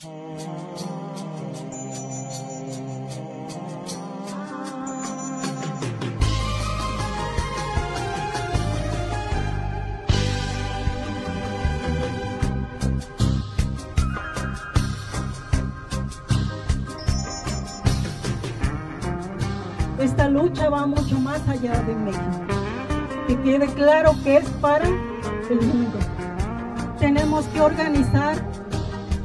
Esta lucha va mucho más allá de México. Que quede claro que es para el mundo. Tenemos que organizar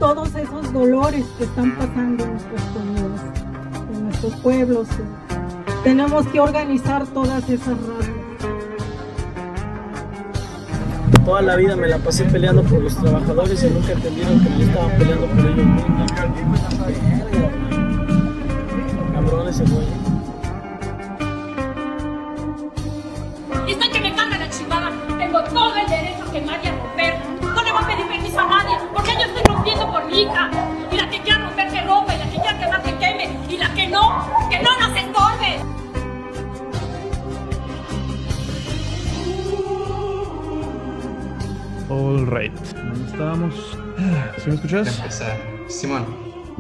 todos esos dolores que están pasando en nuestros pueblos. Tenemos que organizar todas esas razas. Toda la vida me la pasé peleando por los trabajadores y nunca entendieron que me estaban peleando por ellos. Cabrones se hija. Y la que quiera romper que rompa, y la que quiera quemar que queme, y la que no, que no nos estorbe. All right. ¿Dónde estábamos? ¿Sí me escuchas? empezar. Simón,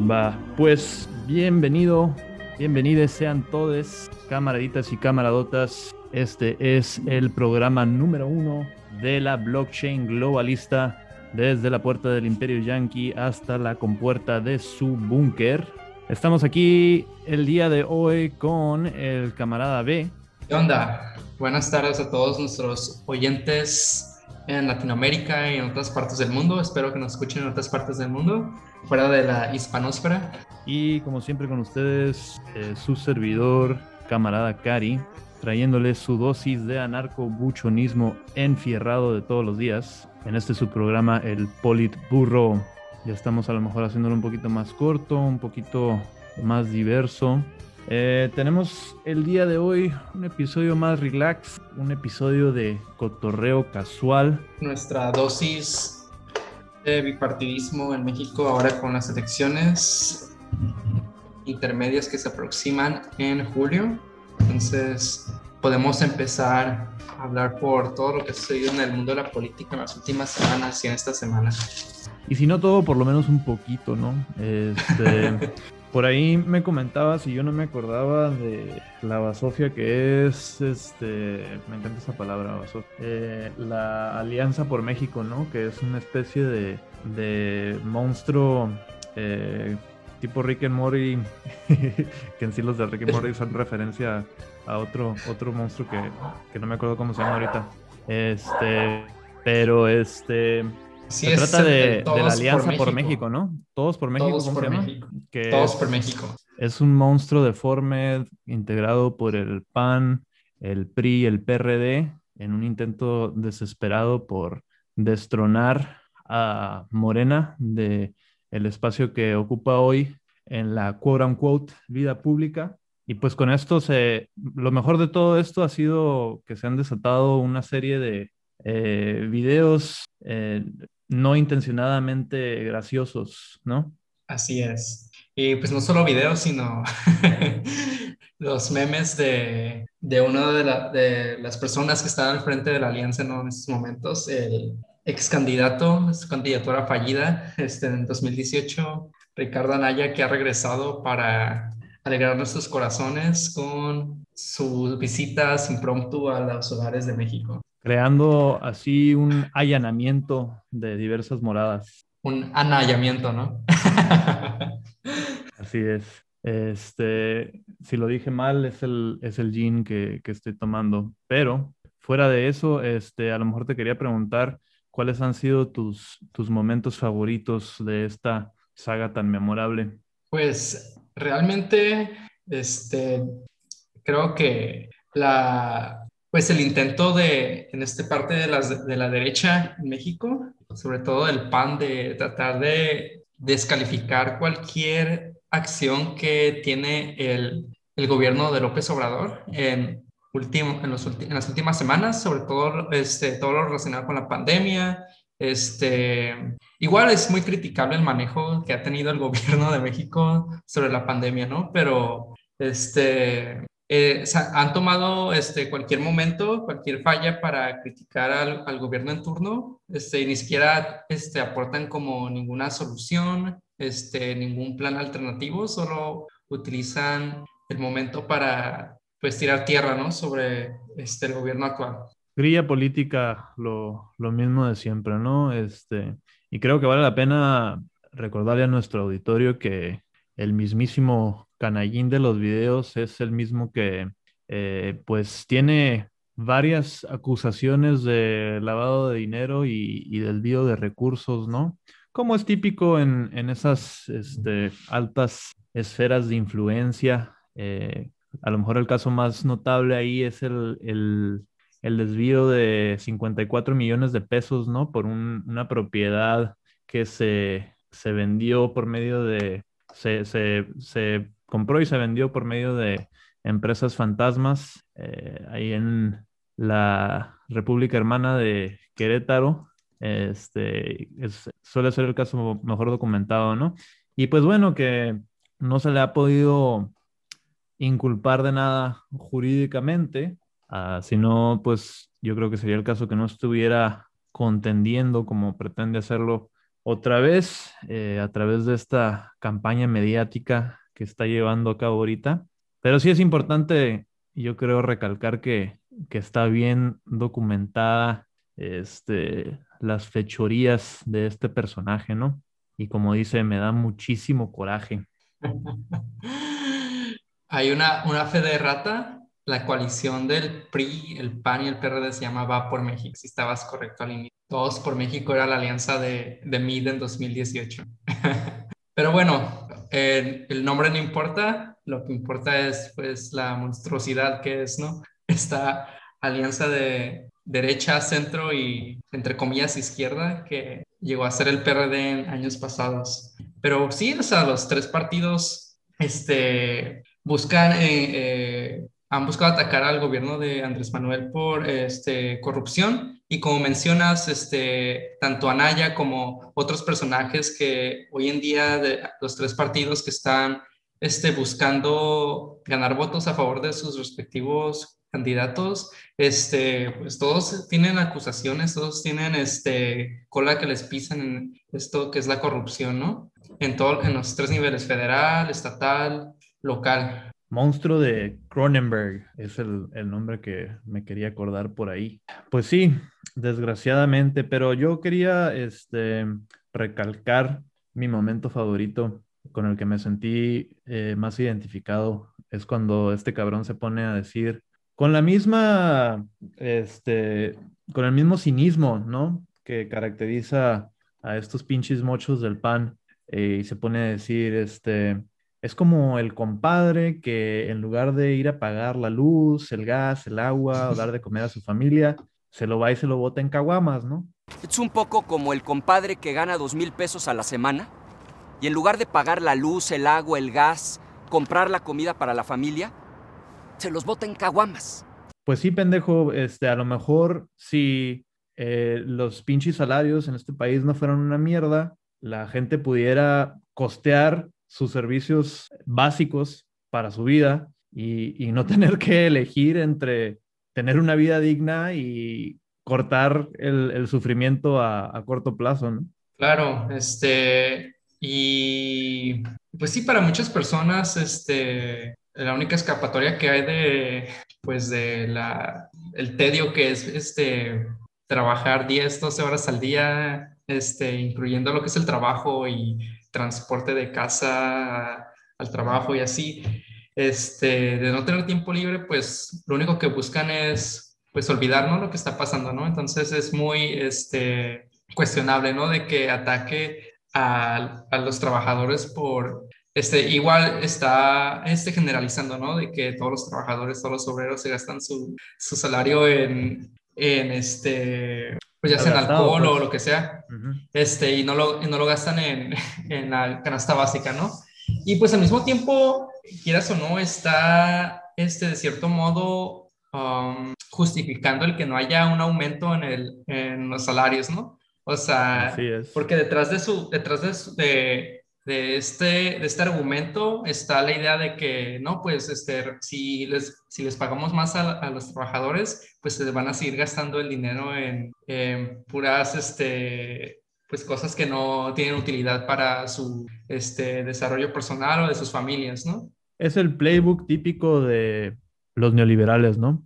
Va, pues bienvenido, bienvenidos sean todos, camaraditas y camaradotas. Este es el programa número uno de la blockchain globalista, desde la puerta del Imperio Yankee hasta la compuerta de su búnker. Estamos aquí el día de hoy con el camarada B. ¿qué onda? Buenas tardes a todos nuestros oyentes en Latinoamérica y en otras partes del mundo. Espero que nos escuchen en otras partes del mundo, fuera de la hispanósfera. Y como siempre con ustedes, eh, su servidor, camarada Cari, trayéndoles su dosis de anarco-buchonismo enfierrado de todos los días. En este su programa, el Politburro. Ya estamos a lo mejor haciéndolo un poquito más corto, un poquito más diverso. Eh, tenemos el día de hoy un episodio más relax, un episodio de cotorreo casual. Nuestra dosis de bipartidismo en México ahora con las elecciones intermedias que se aproximan en julio. Entonces podemos empezar a hablar por todo lo que ha sucedido en el mundo de la política en las últimas semanas y en esta semana. Y si no todo, por lo menos un poquito, ¿no? Este, por ahí me comentabas y yo no me acordaba de la basofia que es, este, me encanta esa palabra, basofia, eh, la Alianza por México, ¿no? Que es una especie de, de monstruo eh, tipo Rick and Morty, que en sí los de Rick and Morty son referencia a otro, otro monstruo que, que no me acuerdo cómo se llama ahorita. Este, pero este... Sí, se trata de, la Alianza por México, México. ¿no? Todos por México, Todos ¿cómo por se llama? México. Que Todos es- por México. es un monstruo deforme integrado por el PAN, el PRI el PRD en un intento desesperado por destronar a Morena de el espacio que ocupa hoy en la quote unquote vida pública. Y pues con esto se, lo mejor de todo esto ha sido que se han desatado una serie de eh, videos eh, no intencionadamente graciosos, ¿no? Así es. Y pues no solo videos, sino los memes de, de una de, la- de las personas que están al frente de la alianza ¿no? en estos momentos, el ex candidato, su candidatura fallida este, en 2018, Ricardo Anaya, que ha regresado para alegrar nuestros corazones con sus visitas impromptu a los hogares de México. creando así un allanamiento de diversas moradas. Un anallamiento, ¿no? Así es. Este, si lo dije mal, es el, es el gin que, que estoy tomando. Pero fuera de eso, este, a lo mejor te quería preguntar cuáles han sido tus, tus momentos favoritos de esta saga tan memorable. Pues realmente, este, creo que la, pues el intento de, en esta parte de, las, de la derecha en México, sobre todo el PAN, de tratar de descalificar cualquier acción que tiene el, el gobierno de López Obrador en, último, en, los en las últimas semanas, sobre todo este, todo lo relacionado con la pandemia. Este, igual es muy criticable el manejo que ha tenido el gobierno de México sobre la pandemia, ¿no? Pero este, eh, han tomado este, cualquier momento, cualquier falla para criticar al, al gobierno en turno, este, y ni siquiera este, aportan como ninguna solución, este, ningún plan alternativo, solo utilizan el momento para pues tirar tierra ¿no? sobre este, el gobierno actual. Grilla política, lo, lo mismo de siempre, ¿no? Este, y creo que vale la pena recordarle a nuestro auditorio que el mismísimo canallín de los videos es el mismo que eh, pues tiene varias acusaciones de lavado de dinero y, y desvío de recursos, ¿no? Como es típico en, en esas este, altas esferas de influencia. Eh, a lo mejor el caso más notable ahí es el, el, el desvío de 54 millones de pesos, ¿no? Por un, una propiedad que se, se vendió por medio de, se, se, se, compró y se vendió por medio de empresas fantasmas eh, ahí en la República Hermana de Querétaro. Este, es, suele ser el caso mejor documentado, ¿no? Y pues bueno, que no se le ha podido inculpar de nada jurídicamente, uh, sino pues yo creo que sería el caso que no estuviera contendiendo como pretende hacerlo otra vez eh, a través de esta campaña mediática que está llevando a cabo ahorita. Pero sí es importante, yo creo, recalcar que, que está bien documentada este, las fechorías de este personaje, ¿no? Y como dice, me da muchísimo coraje. Hay una, una fe de rata, la coalición del PRI, el PAN y el PRD se llama Va por México, si estabas correcto al inicio. Todos por México era la alianza de, de MID en 2018. Pero bueno, el, el, nombre no importa, lo que importa es pues la monstruosidad que es, ¿no? Esta alianza de derecha, centro y entre comillas izquierda que llegó a ser el PRD en años pasados. Pero sí, o sea, los tres partidos este, buscan, eh, eh, han buscado atacar al gobierno de Andrés Manuel por este, corrupción y como mencionas, este, tanto Anaya como otros personajes que hoy en día de los tres partidos que están este, buscando ganar votos a favor de sus respectivos candidatos, este, pues todos tienen acusaciones, todos tienen este, cola que les pisan en esto que es la corrupción, ¿no? En, todo, en los tres niveles, federal, estatal, local. Monstruo de Cronenberg es el, el, nombre que me quería acordar por ahí. Pues sí, desgraciadamente, pero yo quería este, recalcar mi momento favorito con el que me sentí eh, más identificado. Es cuando este cabrón se pone a decir, con la misma, este, con el mismo cinismo, ¿no? Que caracteriza a estos pinches mochos del pan eh, y se pone a decir, este, es como el compadre que en lugar de ir a pagar la luz, el gas, el agua o dar de comer a su familia, se lo va y se lo bota en caguamas, ¿no? Es un poco como el compadre que gana dos mil pesos a la semana y en lugar de pagar la luz, el agua, el gas, comprar la comida para la familia, se los bota en caguamas. Pues sí, pendejo, este, a lo mejor si eh, los pinches salarios en este país no fueran una mierda, la gente pudiera costear sus servicios básicos para su vida y, no tener que elegir entre tener una vida digna y cortar el, el sufrimiento a, a, corto plazo, ¿no? Claro, este, y pues sí, para muchas personas, este, la única escapatoria que hay de, pues de la, el tedio que es, este, trabajar 10, 12 horas al día, este, incluyendo lo que es el trabajo y transporte de casa al trabajo y así, este, de no tener tiempo libre, pues lo único que buscan es pues olvidar ¿no? lo que está pasando, ¿no? Entonces es muy este, cuestionable, ¿no? De que ataque a, a los trabajadores por, este, igual está este, generalizando, ¿no? De que todos los trabajadores, todos los obreros se gastan su, su salario en, en este, pues ya sea en alcohol pues. o lo que sea, uh -huh. este, y no lo, y no lo gastan en, en la canasta básica, ¿no? Y pues al mismo tiempo, quieras o no, está, este, de cierto modo, um, justificando el que no haya un aumento en, el, en los salarios, ¿no? O sea, porque detrás de su, detrás de, su, de, de este, de este argumento está la idea de que, no, pues, este, si, les, si les pagamos más a, los trabajadores, pues se van a seguir gastando el dinero en, puras, este, pues, cosas que no tienen utilidad para su este, desarrollo personal o de sus familias, ¿no? Es el playbook típico de los neoliberales, ¿no?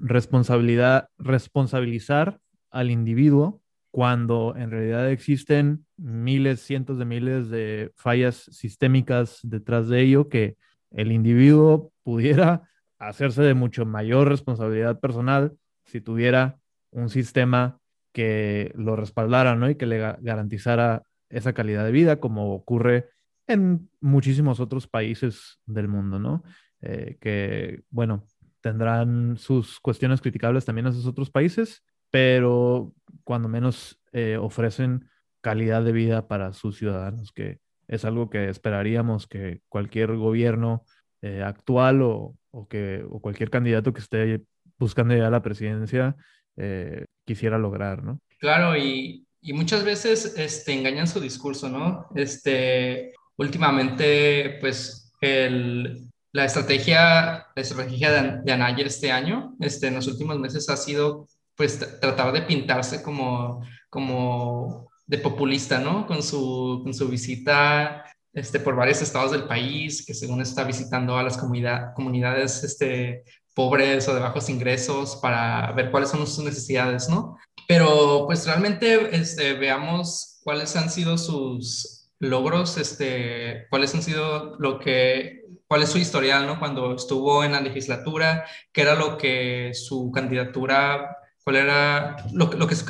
responsabilidad, responsabilizar al individuo cuando en realidad existen miles, cientos de miles de fallas sistémicas detrás de ello que el individuo pudiera hacerse de mucho mayor responsabilidad personal si tuviera un sistema que lo respaldara, ¿no? Y que le garantizara esa calidad de vida, como ocurre en muchísimos otros países del mundo, ¿no? Eh, que, bueno, tendrán sus cuestiones criticables también en esos otros países, pero cuando menos eh, ofrecen calidad de vida para sus ciudadanos, que es algo que esperaríamos que cualquier gobierno eh, actual o, que, o cualquier candidato que esté buscando ya la presidencia eh, quisiera lograr, ¿no? Claro, y, y, muchas veces este, engañan su discurso, ¿no? Este, últimamente, pues, el, la estrategia, la estrategia de, de, Anaya este año, este, en los últimos meses ha sido, pues, tratar de pintarse como, como de populista, ¿no? Con su, con su visita este, por varios estados del país, que según está visitando a las comunidad, comunidades este, pobres o de bajos ingresos para ver cuáles son sus necesidades, ¿no? Pero pues realmente este, veamos cuáles han sido sus logros, este, cuáles han sido lo que, cuál es su historial, ¿no? Cuando estuvo en la legislatura, qué era lo que su candidatura, cuál era lo, lo que, su,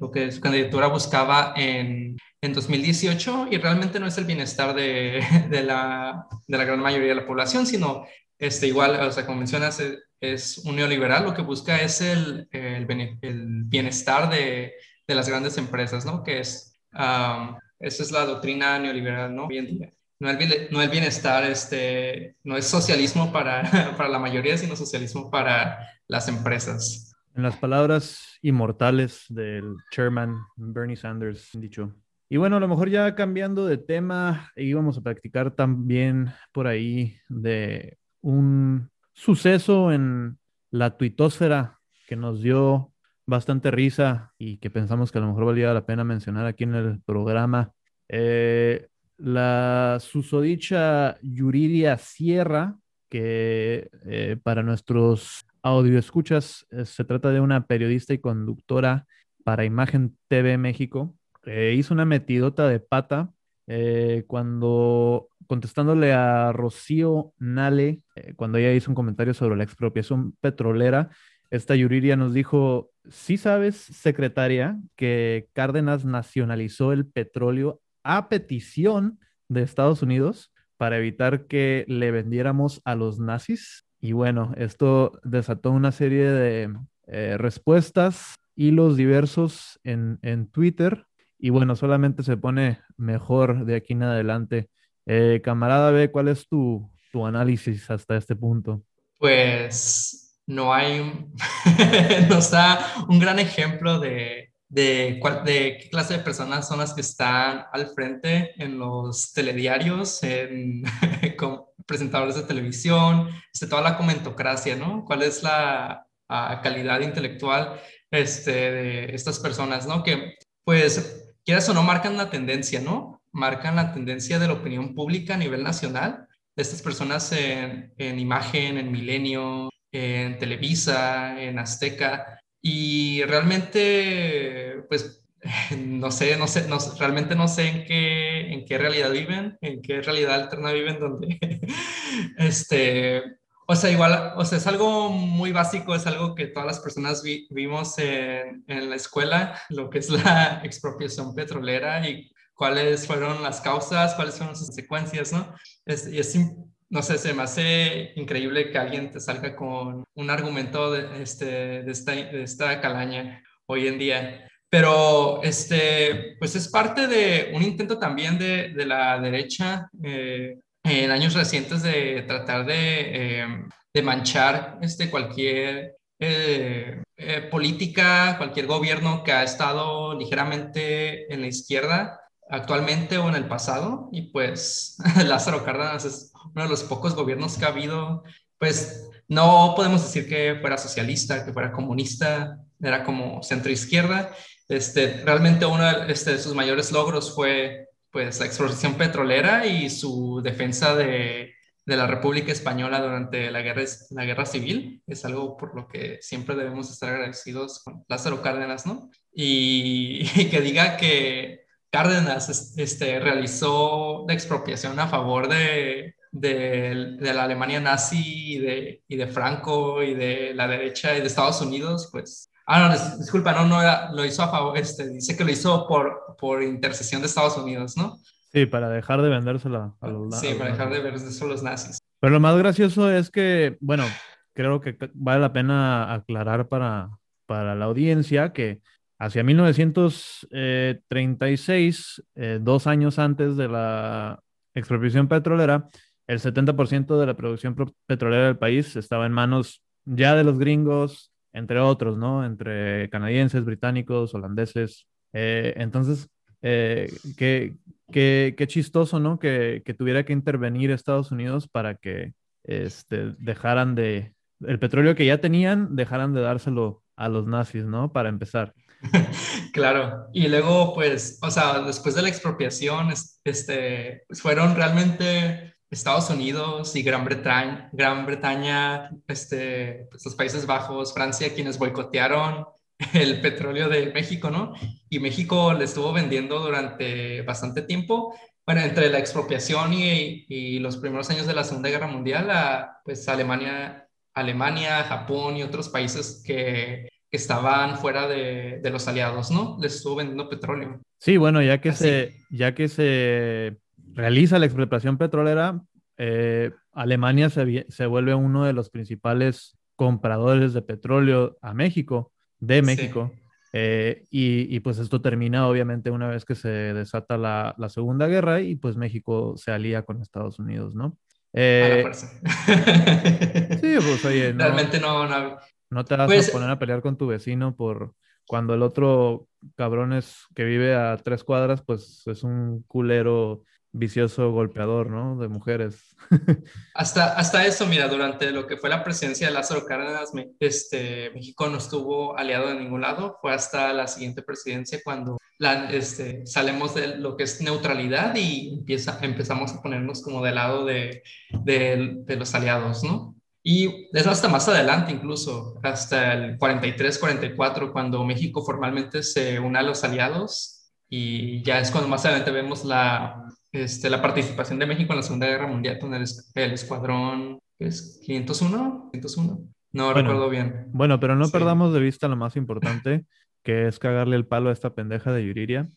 lo que su candidatura buscaba en, en 2018 y realmente no es el bienestar de, de, la, de la gran mayoría de la población, sino este, igual, o sea, como mencionas, es un neoliberal, lo que busca es el, el, bienestar de, de, las grandes empresas, ¿no? Que es, esa es la doctrina neoliberal, ¿no? Hoy en día. No el, no el bienestar, este, no es socialismo para, para la mayoría, sino socialismo para las empresas. En las palabras inmortales del chairman Bernie Sanders, dicho. Y bueno, a lo mejor ya cambiando de tema, íbamos a practicar también por ahí de un suceso en la tuitosfera que nos dio bastante risa y que pensamos que a lo mejor valía la pena mencionar aquí en el programa. Eh, la susodicha Yuridia Sierra, que eh, para nuestros audioescuchas escuchas se trata de una periodista y conductora para Imagen TV México, hizo una metidota de pata eh, cuando contestándole a Rocío Nale, eh, cuando ella hizo un comentario sobre la expropiación petrolera, esta Yuriria nos dijo, sí sabes, secretaria, que Cárdenas nacionalizó el petróleo a petición de Estados Unidos para evitar que le vendiéramos a los nazis. Y bueno, esto desató una serie de eh, respuestas, hilos diversos en, en Twitter. Y bueno, solamente se pone mejor de aquí en adelante. Eh, camarada B, ¿cuál es tu, tu análisis hasta este punto? Pues no hay, nos da un gran ejemplo de, de, de, qué clase de personas son las que están al frente en los telediarios, en presentadores de televisión, este, toda la comentocracia, ¿no? ¿Cuál es la calidad intelectual este, de estas personas, ¿no? Que pues quieras o no marcan la tendencia, ¿no? marcan la tendencia de la opinión pública a nivel nacional. Estas personas en, en Imagen, en Milenio, en Televisa, en Azteca, y realmente, pues, no sé, no sé, no, realmente no sé en qué, en qué realidad viven, en qué realidad alterna viven, donde, este, o sea, igual, o sea, es algo muy básico, es algo que todas las personas vimos en, en, la escuela, lo que es la expropiación petrolera y cuáles fueron las causas, cuáles fueron sus consecuencias, ¿no? Es, y es, no sé, se me hace increíble que alguien te salga con un argumento de, este, de, esta, de esta calaña hoy en día. Pero, este, pues es parte de un intento también de, de la derecha eh, en años recientes de tratar de, eh, de manchar este, cualquier eh, política, cualquier gobierno que ha estado ligeramente en la izquierda actualmente o en el pasado. Y pues Lázaro Cárdenas es uno de los pocos gobiernos que ha habido. Pues no podemos decir que fuera socialista, que fuera comunista, era como centro-izquierda. Este, realmente uno este, de sus mayores logros fue pues, la exploración petrolera y su defensa de, de la República Española durante la guerra, la guerra civil. Es algo por lo que siempre debemos estar agradecidos con Lázaro Cárdenas, ¿no? Y, que diga que Cárdenas este, realizó la expropiación a favor de, de, de la Alemania nazi y de, y de, Franco y de la derecha y de Estados Unidos, pues... Ah, no, disculpa, no, no lo hizo a favor, este, dice que lo hizo por, por intercesión de Estados Unidos, ¿no? Sí, para dejar de vendérsela a los nazis. Sí, para dejar de vendérsela a los nazis. Pero lo más gracioso es que, bueno, creo que vale la pena aclarar para, para la audiencia que hacia 1936, eh, dos años antes de la expropiación petrolera, el 70% de la producción petrolera del país estaba en manos ya de los gringos, entre otros, ¿no? Entre canadienses, británicos, holandeses. Eh, entonces, eh, qué, qué, qué, chistoso, ¿no? Que, que, tuviera que intervenir Estados Unidos para que este, dejaran de, el petróleo que ya tenían, dejaran de dárselo a los nazis, ¿no? Para empezar. Claro, y luego, pues, o sea, después de la expropiación, este, pues fueron realmente Estados Unidos y Gran Bretaña, Gran Bretaña, este, pues, los Países Bajos, Francia, quienes boicotearon el petróleo de México, ¿no? Y México le estuvo vendiendo durante bastante tiempo. Bueno, entre la expropiación y, y los primeros años de la Segunda Guerra Mundial, a, pues Alemania, Alemania, Japón y otros países que estaban fuera de, de, los aliados, ¿no? Les estuvo vendiendo petróleo. Sí, bueno, ya que, se, ya que se realiza la expropiación petrolera, eh, Alemania se, se, vuelve uno de los principales compradores de petróleo a México, de México. Eh, y, y, pues esto termina obviamente una vez que se desata la, la, Segunda Guerra y pues México se alía con Estados Unidos, ¿no? Eh, a la fuerza. sí, pues oye, no, realmente no, no, no te vas pues, a poner a pelear con tu vecino por cuando el otro cabrón es que vive a tres cuadras, pues es un culero vicioso golpeador, ¿no? De mujeres. hasta, hasta eso, mira, durante lo que fue la presidencia de Lázaro Cárdenas, este, México no estuvo aliado de ningún lado. Fue hasta la siguiente presidencia cuando la, este, salimos de lo que es neutralidad y empieza, empezamos a ponernos como del lado de, de, de los aliados, ¿no? Y es hasta más adelante, incluso, hasta el 43, 44, cuando México formalmente se une a los aliados y ya es cuando más adelante vemos la, este, la participación de México en la Segunda Guerra Mundial con el, el escuadrón, es 501, 501, no recuerdo bien. Bueno, pero no perdamos de vista lo más importante, que es cagarle el palo a esta pendeja de Yuriria.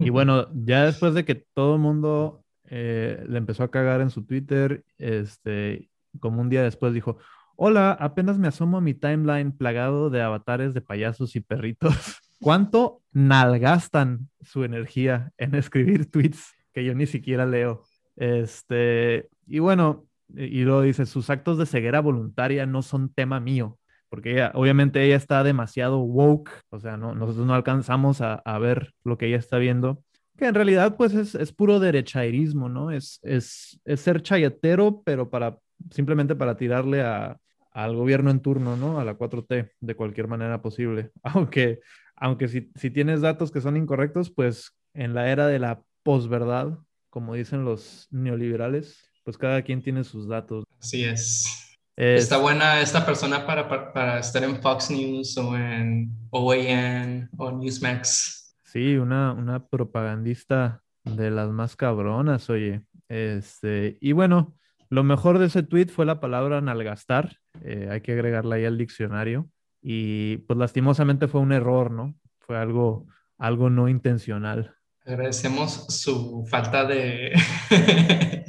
Y bueno, ya después de que todo el mundo eh, le empezó a cagar en su Twitter, este, como un día después dijo, hola, apenas me asomo a mi timeline plagado de avatares de payasos y perritos. ¿Cuánto nalgastan su energía en escribir tweets que yo ni siquiera leo? Este, y bueno, y luego dice, sus actos de ceguera voluntaria no son tema mío, porque ella, obviamente ella está demasiado woke, o sea, no, nosotros no alcanzamos a, a ver lo que ella está viendo, que en realidad pues es, es puro derechairismo, ¿no? Es, es, es ser chayatero, pero para simplemente para tirarle a, al gobierno en turno, ¿no? A la 4T de cualquier manera posible. Aunque, aunque si, si tienes datos que son incorrectos, pues en la era de la posverdad, como dicen los neoliberales, pues cada quien tiene sus datos. Así es. Está buena esta persona para, para, para, estar en Fox News o en OAN o Newsmax. Sí, una, una propagandista de las más cabronas, oye. Este, y bueno, lo mejor de ese tweet fue la palabra nalgastar. Eh, hay que agregarla ahí al diccionario. Y pues lastimosamente fue un error, ¿no? Fue algo, algo no intencional. Agradecemos su falta de,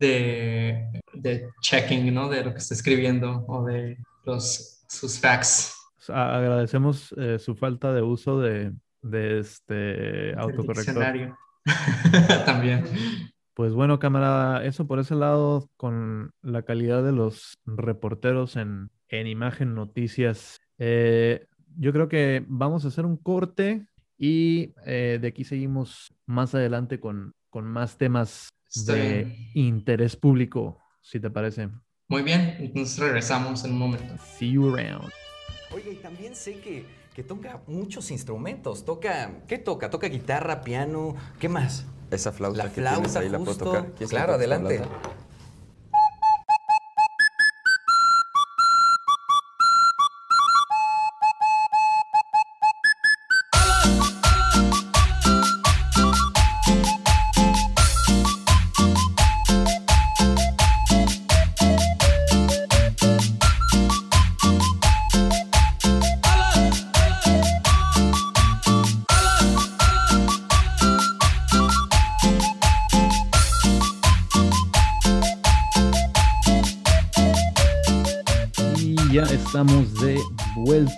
de, de, checking, ¿no? De lo que está escribiendo o de los, sus facts. Agradecemos eh, su falta de uso de, de este autocorrector. También. Pues bueno, camarada, eso por ese lado con la calidad de los reporteros en, en Imagen Noticias. Eh, yo creo que vamos a hacer un corte Y eh, de aquí seguimos más adelante con, con más temas Está de bien. interés público, si te parece. Muy bien, entonces regresamos en un momento. See you around. Oye, y también sé que, que toca muchos instrumentos. Toca, ¿qué toca? Toca guitarra, piano, ¿qué más? Esa flauta La que tienes flauta, ahí la puedo tocar. ¿Quieres que Claro, adelante. flauta?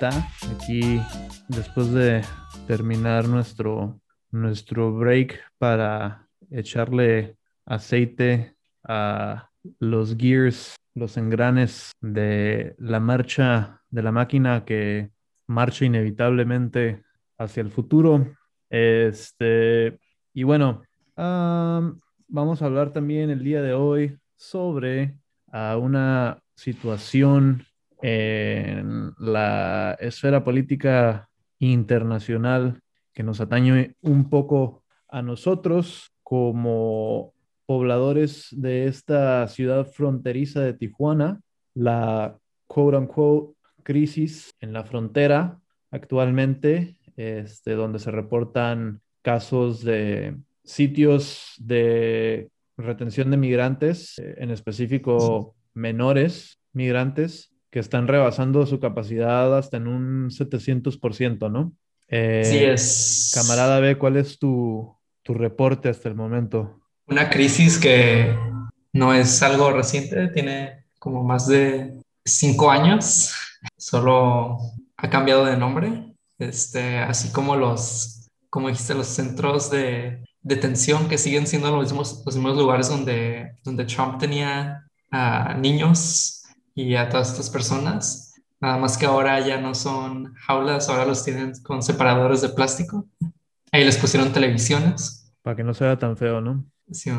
Aquí después de terminar nuestro, nuestro break para echarle aceite a los gears, los engranes de la marcha de la máquina que marcha inevitablemente hacia el futuro. Este, y bueno, am, vamos a hablar también el día de hoy sobre a una situación en la esfera política internacional que nos atañe un poco a nosotros como pobladores de esta ciudad fronteriza de Tijuana, la quote unquote crisis en la frontera actualmente, este, donde se reportan casos de sitios de retención de migrantes, en específico menores migrantes, que están rebasando su capacidad hasta en un 700%, ¿no? Eh, Sí, es Camarada B, ¿cuál es tu, tu reporte hasta el momento? una crisis que no es algo reciente, tiene como más de cinco años, solo ha cambiado de nombre, este, así como los, como dijiste, los centros de detención que siguen siendo los mismos, los mismos lugares donde, donde Trump tenía a niños y a todas estas personas. Nada más que ahora ya no son jaulas, ahora los tienen con separadores de plástico. Ahí les pusieron televisiones. Para que no sea tan feo, ¿no? Sí,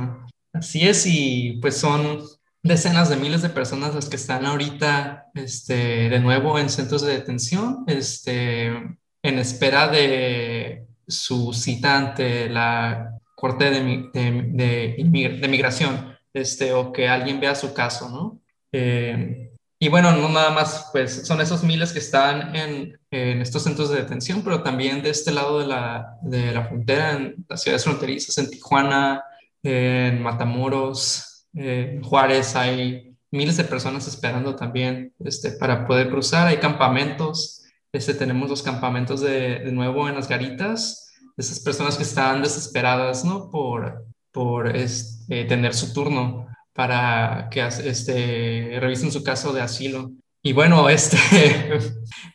así es, y pues son decenas de miles de personas las que están ahorita este, de nuevo en centros de detención, este, en espera de su cita ante la Corte de, de, de de Migración, este, o que alguien vea su caso, ¿no? Eh, y bueno, no nada más, pues son esos miles que están en, en estos centros de detención, pero también de este lado de la, de la frontera, en las ciudades fronterizas, en Tijuana, en Matamoros, en Juárez, hay miles de personas esperando también este, para poder cruzar. Hay campamentos, este, tenemos los campamentos de, de nuevo en las garitas, esas personas que están desesperadas, ¿no? Por, por este, tener su turno para que este, revisen su caso de asilo. Y bueno, este,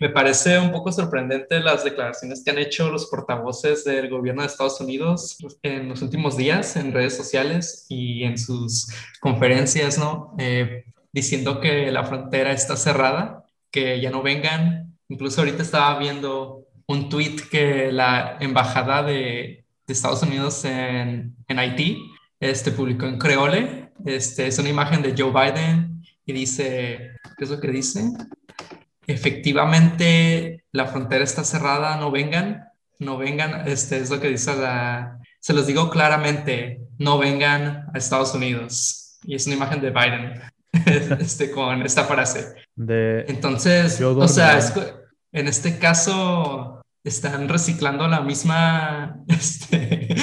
me parece un poco sorprendente las declaraciones que han hecho los portavoces del gobierno de Estados Unidos en los últimos días en redes sociales y en sus conferencias, ¿no? Eh, diciendo que la frontera está cerrada, que ya no vengan. Incluso ahorita estaba viendo un tweet que la embajada de, de Estados Unidos en, en Haití este, publicó en Creole. Este, es una imagen de Joe Biden y dice, ¿qué es lo que dice? Efectivamente, la frontera está cerrada, no vengan, no vengan, este es lo que dice la, se los digo claramente, no vengan a Estados Unidos. Y es una imagen de Biden, este, con esta frase. De Entonces, o sea, es en este caso están reciclando la misma, este,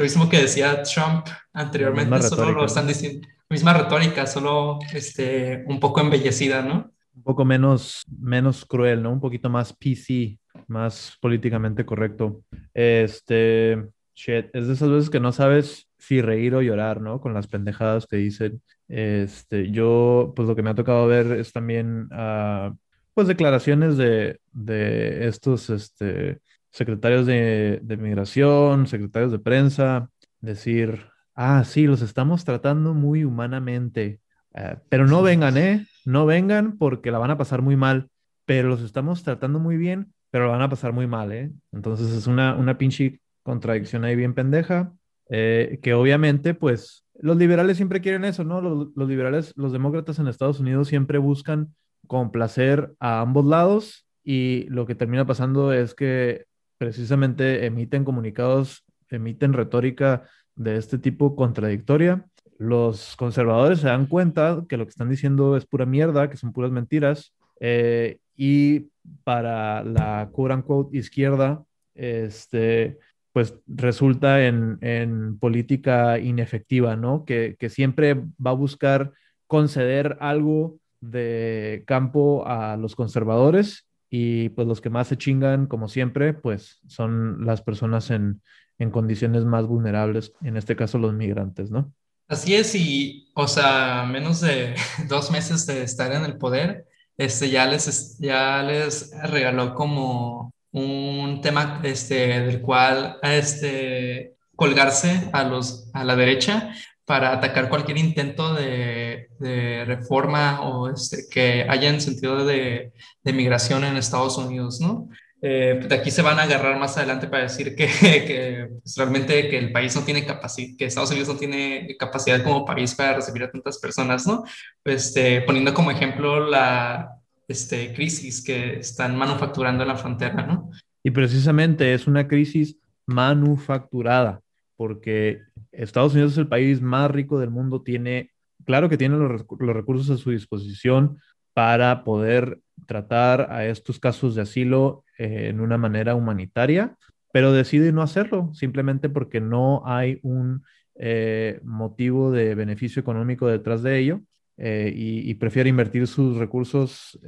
lo mismo que decía Trump anteriormente, solo lo están diciendo, misma retórica, solo este, un poco embellecida, ¿no? un poco menos, menos cruel, ¿no? Un poquito más PC, más políticamente correcto. Este, shit, es de esas veces que no sabes si reír o llorar, ¿no? Con las pendejadas que dicen. Este, yo, pues lo que me ha tocado ver es también, ah, pues declaraciones de, de estos, este, secretarios de, de migración, secretarios de prensa, decir, ah, sí, los estamos tratando muy humanamente. Eh, pero no vengan, ¿eh? No vengan porque la van a pasar muy mal, pero los estamos tratando muy bien pero lo van a pasar muy mal, ¿eh? Entonces es una, una pinche contradicción ahí bien pendeja, eh, que obviamente, pues, los liberales siempre quieren eso, ¿no? Los, los, liberales, los demócratas en Estados Unidos siempre buscan complacer a ambos lados y lo que termina pasando es que precisamente emiten comunicados, emiten retórica de este tipo contradictoria. Los conservadores se dan cuenta que lo que están diciendo es pura mierda, que son puras mentiras, eh, y para la quote unquote izquierda, este, pues resulta en, política inefectiva, ¿no? Que, siempre va a buscar conceder algo de campo a los conservadores y pues los que más se chingan, como siempre, pues son las personas en, en condiciones más vulnerables, en este caso los migrantes, ¿no? Así es, y o sea, menos de dos meses de estar en el poder, este, ya, les, ya les regaló como un tema este, del cual este, colgarse a, los, a la derecha para atacar cualquier intento de, de reforma o este, que haya en sentido de, de migración en Estados Unidos, ¿no? Eh, de aquí se van a agarrar más adelante para decir que, que pues, realmente que el país no tiene capacidad, que Estados Unidos no tiene capacidad como país para recibir a tantas personas, ¿no? Este, poniendo como ejemplo la este, crisis que están manufacturando en la frontera, ¿no? Y precisamente es una crisis manufacturada, porque Estados Unidos es el país más rico del mundo, tiene, claro que tiene los, recursos a su disposición para poder tratar a estos casos de asilo eh, en una manera humanitaria, pero decide no hacerlo simplemente porque no hay un eh, motivo de beneficio económico detrás de ello eh, y, prefiere invertir sus recursos,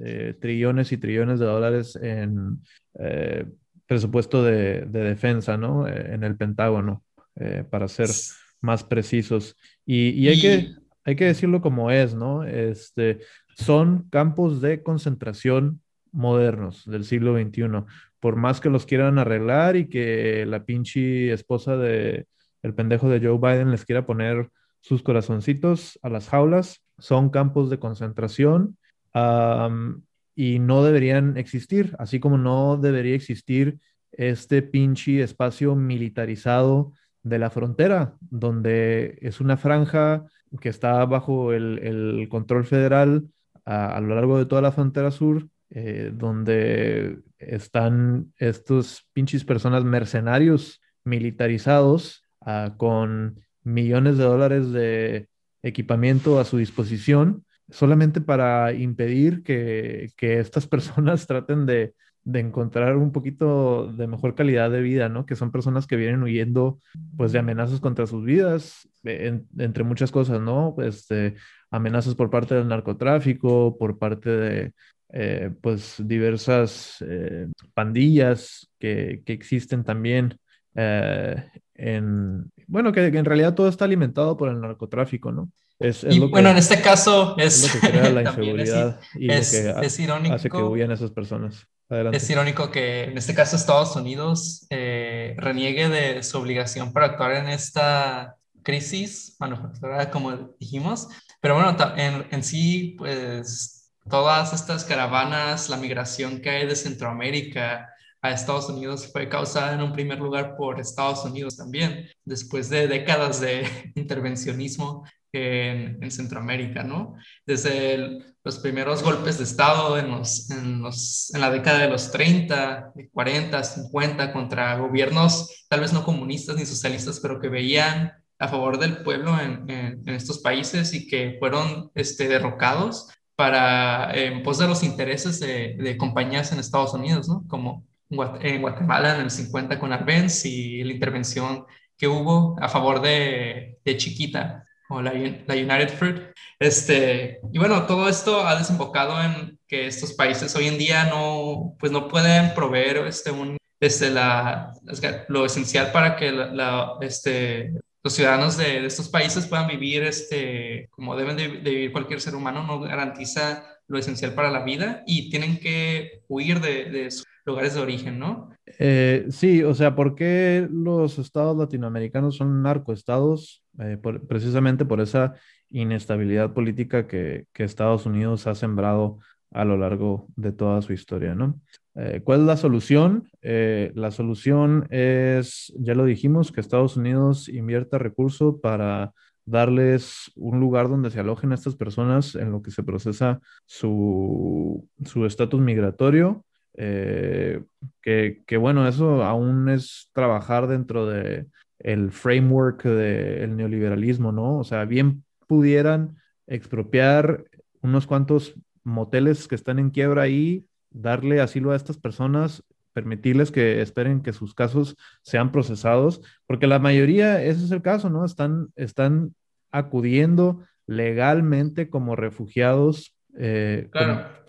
trillones y trillones de dólares en presupuesto de, defensa, ¿no? en el Pentágono, para ser más precisos. Y, y hay, que, hay que decirlo como es, ¿no? Este, son campos de concentración modernos del siglo XXI. Por más que los quieran arreglar y que la pinche esposa de el pendejo de Joe Biden les quiera poner sus corazoncitos a las jaulas, son campos de concentración um, y no deberían existir, así como no debería existir este pinche espacio militarizado de la frontera, donde es una franja que está bajo el, control federal a, lo largo de toda la frontera sur, eh, donde están estos pinches personas mercenarios militarizados uh, con millones de dólares de equipamiento a su disposición, solamente para impedir que estas personas traten de, de, encontrar un poquito de mejor calidad de vida, ¿no? Que son personas que vienen huyendo, pues, de amenazas contra sus vidas, en, entre muchas cosas, ¿no? Pues, de amenazas por parte del narcotráfico, por parte de, eh, pues, diversas eh, pandillas que, que, existen también eh, en, bueno, que, que, en realidad todo está alimentado por el narcotráfico, ¿no? Es, es y bueno, que, en este caso es, es lo que crea la inseguridad es, y lo que es irónico, hace que huyan esas personas. Es irónico que en este caso Estados Unidos eh, reniegue de su obligación para actuar en esta crisis como dijimos, pero bueno, en, en sí, pues todas estas caravanas, la migración que hay de Centroamérica, a Estados Unidos fue causada en un primer lugar por Estados Unidos también, después de décadas de intervencionismo en, en Centroamérica, ¿no? Desde el, los primeros golpes de Estado en, los, en, los, en, la década de los 30, 40, 50, contra gobiernos tal vez no comunistas ni socialistas, pero que veían a favor del pueblo en, en, en estos países y que fueron este, derrocados para, en pos de los intereses de, de compañías en Estados Unidos, ¿no? Como en Guatemala en el 50 con Arbenz y la intervención que hubo a favor de, de Chiquita o la, la, United Fruit. Este, y bueno, todo esto ha desembocado en que estos países hoy en día no, pues no pueden proveer este, un, este, la, lo esencial para que la, la, este, los ciudadanos de, de, estos países puedan vivir este, como deben de, de, vivir cualquier ser humano, no garantiza lo esencial para la vida y tienen que huir de, de su lugares de origen, ¿no? Eh, sí, o sea, ¿por qué los estados latinoamericanos son narcoestados? Eh, precisamente por esa inestabilidad política que, Estados Unidos ha sembrado a lo largo de toda su historia, ¿no? eh, ¿cuál es la solución? Eh, la solución es, ya lo dijimos, que Estados Unidos invierta recursos para darles un lugar donde se alojen estas personas en lo que se procesa su estatus migratorio. Eh, que, que, bueno, eso aún es trabajar dentro de el framework del neoliberalismo, ¿no? O sea, bien pudieran expropiar unos cuantos moteles que están en quiebra ahí, darle asilo a estas personas, permitirles que esperen que sus casos sean procesados, porque la mayoría, ese es el caso, ¿no? Están, están acudiendo legalmente como refugiados eh,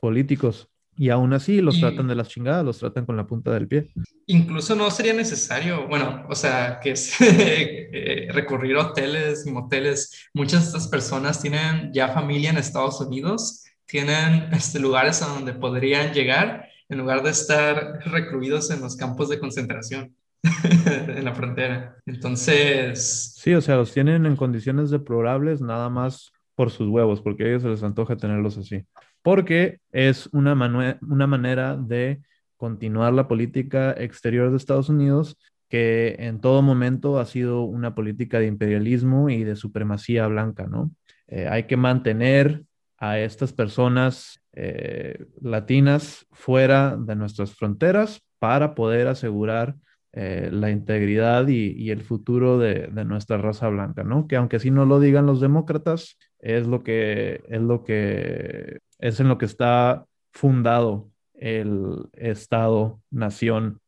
políticos. Y aún así los tratan de las chingadas, los tratan con la punta del pie. Incluso no sería necesario, bueno, o sea, que es eh, recurrir a hoteles y moteles. Muchas de estas personas tienen ya familia en Estados Unidos, tienen este, lugares a donde podrían llegar en lugar de estar recluidos en los campos de concentración en la frontera. Entonces... Sí, o sea, los tienen en condiciones deplorables nada más por sus huevos, porque a ellos se les antoja tenerlos así porque es una, una manera de continuar la política exterior de Estados Unidos que en todo momento ha sido una política de imperialismo y de supremacía blanca, ¿no? Eh, hay que mantener a estas personas eh, latinas fuera de nuestras fronteras para poder asegurar eh, la integridad y, el futuro de, de, nuestra raza blanca, ¿no? Que aunque así no lo digan los demócratas, es lo que, es lo que es en lo que está fundado el Estado-nación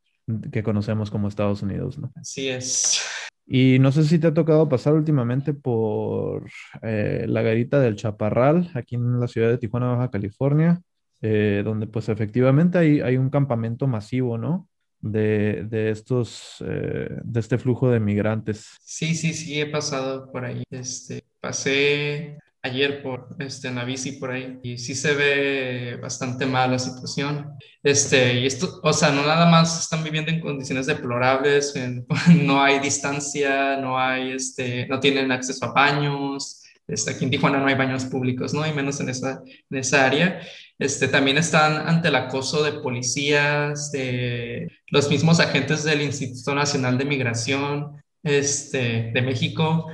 que conocemos como Estados Unidos, ¿no? Así es. Y no sé si te ha tocado pasar últimamente por eh, la garita del Chaparral, aquí en la ciudad de Tijuana, Baja California, eh, donde pues efectivamente hay, hay, un campamento masivo, ¿no? De, de estos, eh, de este flujo de migrantes. Sí, sí, sí, he pasado por ahí. Este, pasé ayer por este, en la bici por ahí y sí se ve bastante mal la situación. Este, y esto, o sea, no nada más están viviendo en condiciones deplorables, no hay distancia, no hay, este, no tienen acceso a baños. Este, aquí en Tijuana no hay baños públicos, ¿no? Y menos en esa, en esa área. Este, también están ante el acoso de policías, de los mismos agentes del Instituto Nacional de Migración este, de México,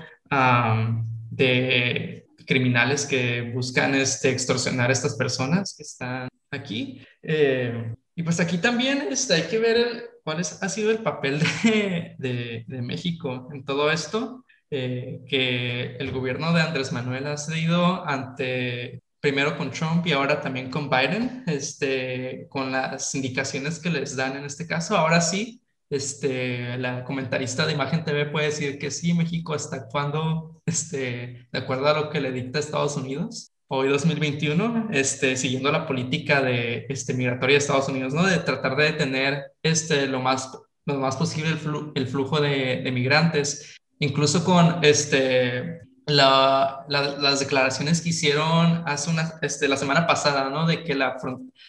de criminales que buscan este, extorsionar a estas personas que están aquí. Eh, y pues aquí también este, hay que ver cuál es, ha sido el papel de, de, México en todo esto, eh, que el gobierno de Andrés Manuel ha cedido ante, primero con Trump y ahora también con Biden, este, con las indicaciones que les dan en este caso. Ahora sí, este, la comentarista de Imagen TV puede decir que sí, México está actuando este, de acuerdo a lo que le dicta Estados Unidos. Hoy 2021, este, siguiendo la política de, este, migratoria de Estados Unidos, ¿no? De tratar de detener este, lo, más, lo más posible el, flujo de, de, migrantes, incluso con este, la, las declaraciones que hicieron hace una, este, la semana pasada, ¿no? De que la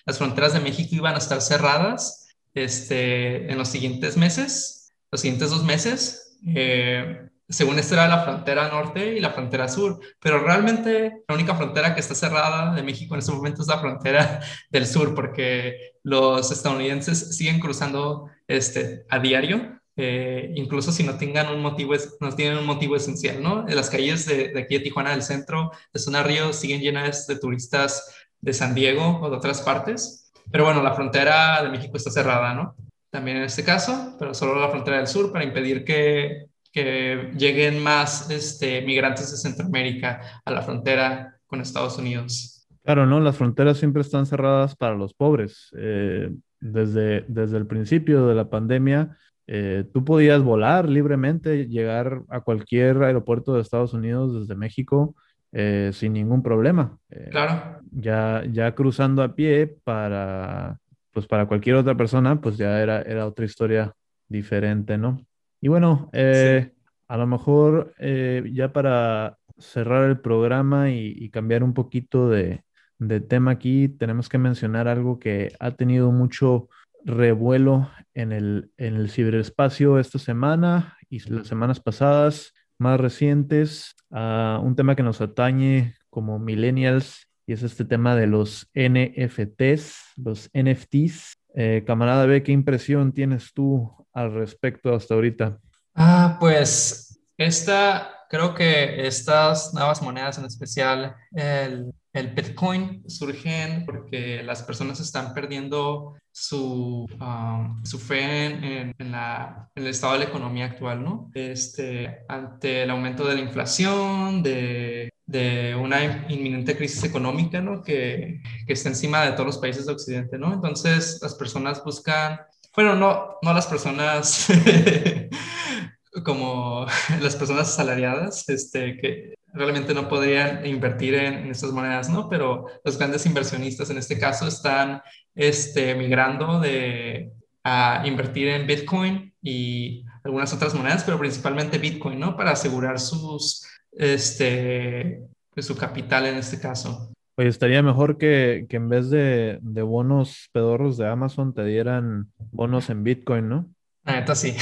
las fronteras de México iban a estar cerradas este, en los siguientes meses, los siguientes dos meses. Eh, según esto era la frontera norte y la frontera sur, pero realmente la única frontera que está cerrada de México en este momento es la frontera del sur, porque los estadounidenses siguen cruzando este, a diario, eh, incluso si no tengan un motivo, no tienen un motivo esencial, ¿no? Las calles de, de aquí de Tijuana del centro, de Zona Río, siguen llenas de turistas de San Diego o de otras partes, pero bueno, la frontera de México está cerrada, ¿no? También en este caso, pero solo la frontera del sur para impedir que, que lleguen más este, migrantes de Centroamérica a la frontera con Estados Unidos. Claro, ¿no? Las fronteras siempre están cerradas para los pobres. Eh, desde, desde el principio de la pandemia, eh, tú podías volar libremente, llegar a cualquier aeropuerto de Estados Unidos desde México eh, sin ningún problema. Eh, claro. Ya, ya cruzando a pie para, pues para cualquier otra persona, pues ya era, era otra historia diferente, ¿no? Y bueno, eh, a lo mejor ya para cerrar el programa y, cambiar un poquito de, de, tema aquí, tenemos que mencionar algo que ha tenido mucho revuelo en el, en el ciberespacio esta semana y las semanas pasadas más recientes, a un tema que nos atañe como millennials y es este tema de los NFTs, los NFTs. Eh, camarada B, ¿qué impresión tienes tú al respecto hasta ahorita? Ah, pues esta, creo que estas nuevas monedas, en especial el, el Bitcoin, surgen porque las personas están perdiendo su, um, su fe en, en, la, en, el estado de la economía actual, ¿no? Este, ante el aumento de la inflación, de, de una inminente crisis económica, ¿no? Que, que, está encima de todos los países de Occidente, ¿no? Entonces las personas buscan, bueno, no, no las personas como las personas asalariadas, este, que realmente no podrían invertir en, en, estas monedas, ¿no? Pero los grandes inversionistas en este caso están este, migrando de, a invertir en Bitcoin y algunas otras monedas, pero principalmente Bitcoin, ¿no? Para asegurar sus, este, pues, su capital en este caso. Oye, estaría mejor que, que en vez de, de, bonos pedorros de Amazon te dieran bonos en Bitcoin, ¿no? La neta sí.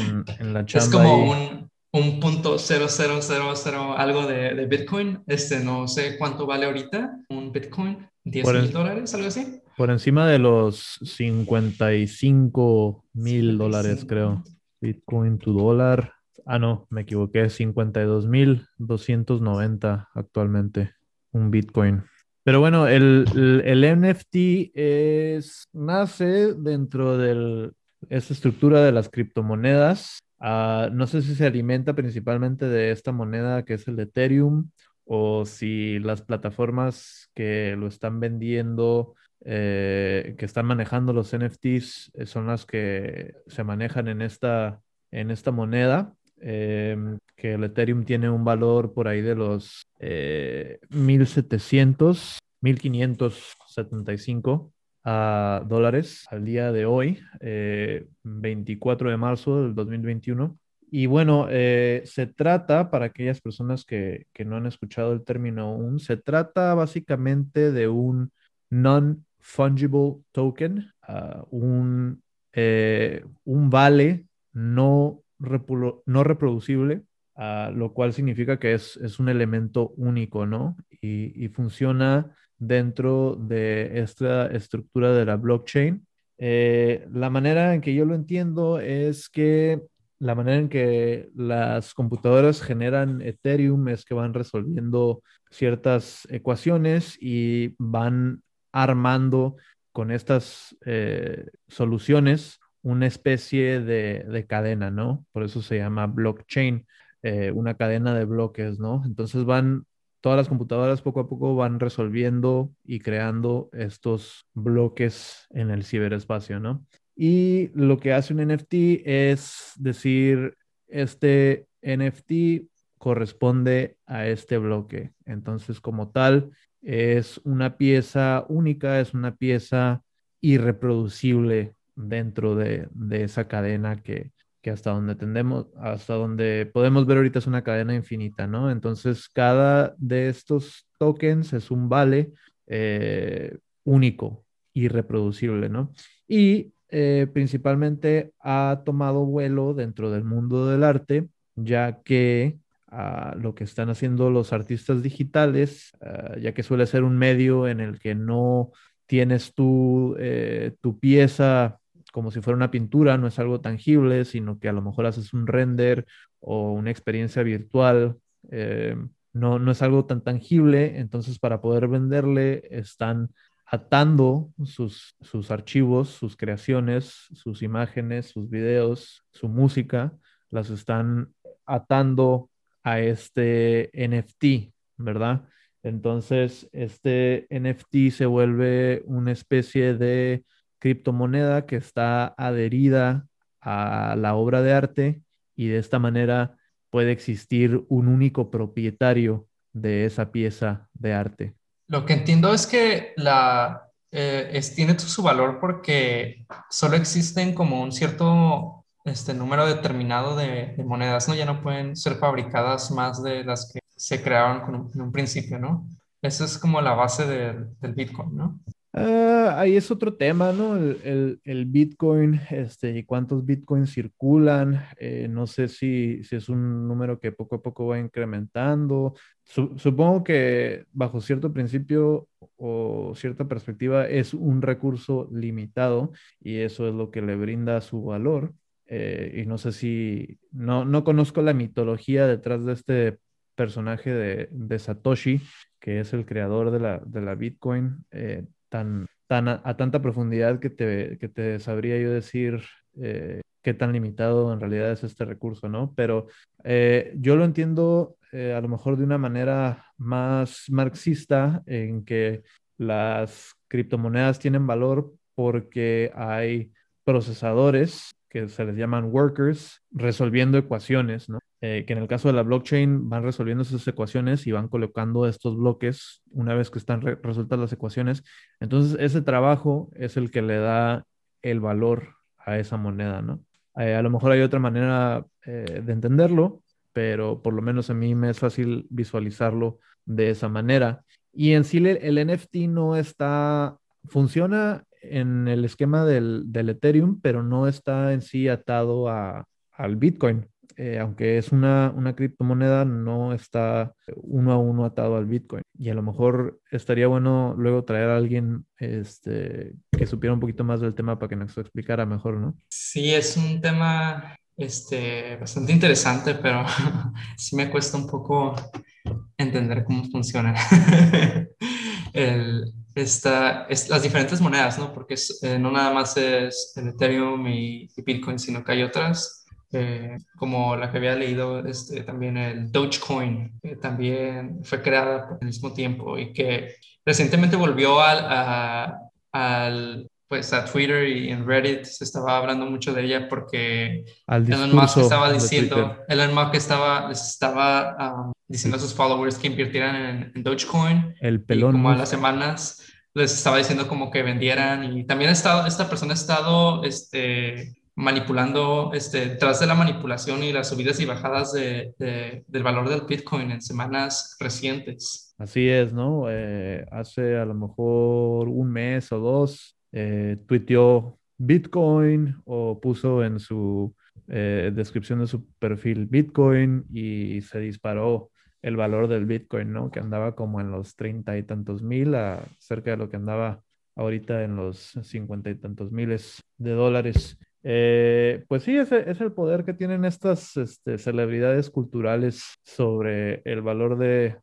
en, en, la chamba es como ahí. un, un punto cero, cero, cero, cero, algo de, de, Bitcoin. Este, no sé cuánto vale ahorita un Bitcoin. 10 Por mil dólares, algo así. Por encima de los 55 mil dólares, creo. Bitcoin to dólar. Ah, no, me equivoqué. 52 mil 290 actualmente. Un Bitcoin. Pero bueno, el, el, el NFT es, nace dentro de esa estructura de las criptomonedas. Ah, no sé si se alimenta principalmente de esta moneda que es el Ethereum o si las plataformas que lo están vendiendo, eh, que están manejando los NFTs, eh, son las que se manejan en esta, en esta moneda. Eh, que el Ethereum tiene un valor por ahí de los eh, 1700, 1575 uh, dólares al día de hoy, eh, 24 de marzo del 2021. Y bueno, eh, se trata, para aquellas personas que, que, no han escuchado el término aún, se trata básicamente de un non-fungible token, uh, un, eh, un vale no, no reproducible, uh, lo cual significa que es, es un elemento único, ¿no? Y, y, funciona dentro de esta estructura de la blockchain. Eh, la manera en que yo lo entiendo es que la manera en que las computadoras generan Ethereum es que van resolviendo ciertas ecuaciones y van armando con estas eh, soluciones una especie de, de, cadena, ¿no? Por eso se llama blockchain, eh, una cadena de bloques, ¿no? Entonces van, todas las computadoras poco a poco van resolviendo y creando estos bloques en el ciberespacio, ¿no? Y lo que hace un NFT es decir, este NFT corresponde a este bloque. Entonces, como tal, es una pieza única, es una pieza irreproducible dentro de, de esa cadena que, que, hasta donde tendemos, hasta donde podemos ver ahorita es una cadena infinita, ¿no? Entonces, cada de estos tokens es un vale eh, único, irreproducible, ¿no? Y eh, principalmente ha tomado vuelo dentro del mundo del arte, ya que uh, lo que están haciendo los artistas digitales, uh, ya que suele ser un medio en el que no tienes tu, eh, tu pieza como si fuera una pintura, no es algo tangible, sino que a lo mejor haces un render o una experiencia virtual. Eh, no, no es algo tan tangible, entonces para poder venderle están atando sus, sus, archivos, sus creaciones, sus imágenes, sus videos, su música, las están atando a este NFT, ¿verdad? Entonces, este NFT se vuelve una especie de criptomoneda que está adherida a la obra de arte y de esta manera puede existir un único propietario de esa pieza de arte. Lo que entiendo es que la, eh, tiene su valor porque solo existen como un cierto este, número determinado de, monedas, ¿no? Ya no pueden ser fabricadas más de las que se crearon un, en un principio, ¿no? Esa es como la base de, del Bitcoin, ¿no? Ah, ahí es otro tema, ¿no? El, el, Bitcoin, este, y cuántos Bitcoins circulan. Eh, no sé si, si, es un número que poco a poco va incrementando. supongo que bajo cierto principio o cierta perspectiva es un recurso limitado y eso es lo que le brinda su valor. Eh, y no sé si, no, no conozco la mitología detrás de este personaje de, de Satoshi, que es el creador de la, de la Bitcoin. Eh, tan, tan a, tanta profundidad que te, que te sabría yo decir eh, qué tan limitado en realidad es este recurso, ¿no? Pero eh, yo lo entiendo eh, a lo mejor de una manera más marxista en que las criptomonedas tienen valor porque hay procesadores que se les llaman workers resolviendo ecuaciones, ¿no? Eh, que en el caso de la blockchain van resolviendo esas ecuaciones y van colocando estos bloques una vez que están resueltas las ecuaciones. Entonces, ese trabajo es el que le da el valor a esa moneda, ¿no? Eh, a lo mejor hay otra manera eh, de entenderlo, pero por lo menos a mí me es fácil visualizarlo de esa manera. Y en sí el, NFT no está, funciona en el esquema del, del, Ethereum, pero no está en sí atado a, al Bitcoin. Eh, aunque es una, una, criptomoneda, no está uno a uno atado al Bitcoin. Y a lo mejor estaría bueno luego traer a alguien este, que supiera un poquito más del tema para que nos explicara mejor, ¿no? Sí, es un tema este, bastante interesante, pero sí me cuesta un poco entender cómo funciona. el, es, las diferentes monedas, ¿no? Porque eh, no nada más es el Ethereum y, y Bitcoin, sino que hay otras eh, como la que había leído este, también el Dogecoin, que también fue creada al mismo tiempo y que recientemente volvió al, al pues a Twitter y en Reddit se estaba hablando mucho de ella porque Elon Musk estaba diciendo, Elon Musk estaba, les estaba um, diciendo a sus followers que invirtieran en, Dogecoin. El pelón. Y como a las semanas les estaba diciendo como que vendieran y también ha estado, esta persona ha estado este, manipulando, este, detrás de la manipulación y las subidas y bajadas de, del valor del Bitcoin en semanas recientes. Así es, ¿no? Eh, hace a lo mejor un mes o dos, eh, Bitcoin o puso en su eh, descripción de su perfil Bitcoin y se disparó el valor del Bitcoin, ¿no? Que andaba como en los treinta y tantos mil, a cerca de lo que andaba ahorita en los cincuenta y tantos miles de dólares. Eh, pues sí, es el poder que tienen estas este, celebridades culturales sobre el valor de,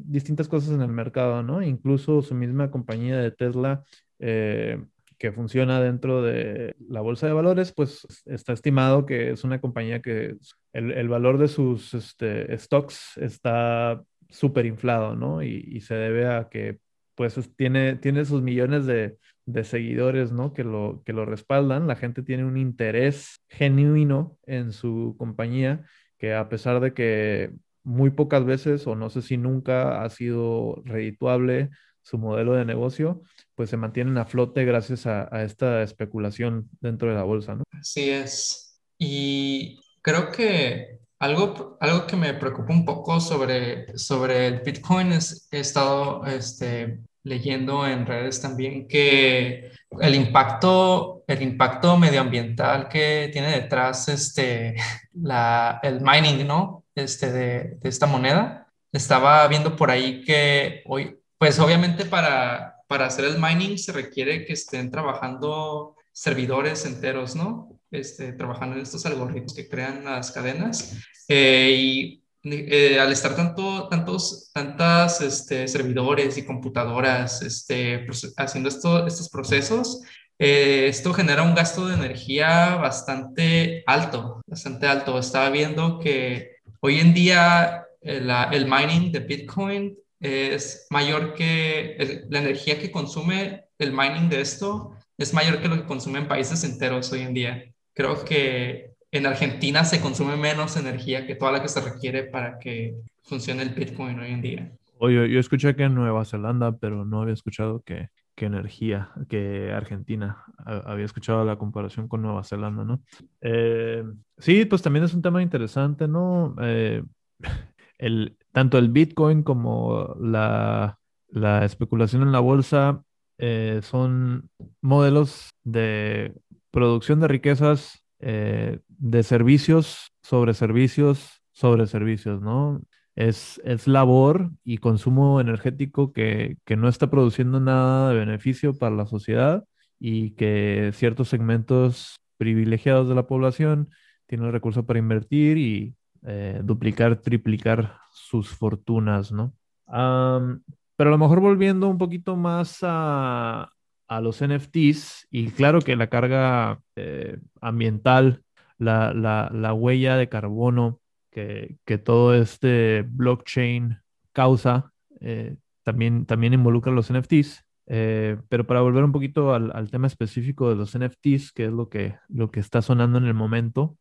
distintas cosas en el mercado, ¿no? Incluso su misma compañía de Tesla, eh, que funciona dentro de la bolsa de valores, pues está estimado que es una compañía que el, valor de sus este, stocks está súper inflado, ¿no? Y, se debe a que pues tiene sus millones de, de seguidores, ¿no? Que lo, que lo respaldan. La gente tiene un interés genuino en su compañía que a pesar de que muy pocas veces o no sé si nunca ha sido redituable su modelo de negocio, pues se mantienen a flote gracias a, esta especulación dentro de la bolsa, ¿no? Así es. Y creo que algo, algo que me preocupa un poco sobre, sobre el Bitcoin es he estado este, leyendo en redes también que el impacto, el impacto medioambiental que tiene detrás este, la, el mining, ¿no? Este, de, de, esta moneda. Estaba viendo por ahí que hoy, pues obviamente para, para hacer el mining se requiere que estén trabajando servidores enteros, ¿no? Este, trabajando en estos algoritmos que crean las cadenas. Eh, y eh, al estar tanto, tantos, tantas este, servidores y computadoras este, haciendo esto, estos procesos, eh, esto genera un gasto de energía bastante alto, bastante alto. Estaba viendo que hoy en día el, eh, el mining de Bitcoin es mayor que la energía que consume el mining de esto es mayor que lo que consumen países enteros hoy en día. Creo que en Argentina se consume menos energía que toda la que se requiere para que funcione el Bitcoin hoy en día. Oye, yo escuché que en Nueva Zelanda, pero no había escuchado que, energía, que Argentina. Había escuchado la comparación con Nueva Zelanda, ¿no? Eh, sí, pues también es un tema interesante, ¿no? Eh, el, tanto el Bitcoin como la, la especulación en la bolsa eh, son modelos de producción de riquezas, eh, de servicios sobre servicios sobre servicios, ¿no? Es, es labor y consumo energético que, que no está produciendo nada de beneficio para la sociedad y que ciertos segmentos privilegiados de la población tienen el recurso para invertir y eh, duplicar, triplicar sus fortunas, ¿no? pero a lo mejor volviendo un poquito más a, a los NFTs, y claro que la carga eh, ambiental, la, la, la, huella de carbono que, que, todo este blockchain causa, eh, también, también involucra los NFTs. pero para volver un poquito al, tema específico de los NFTs, que es lo que, lo que está sonando en el momento,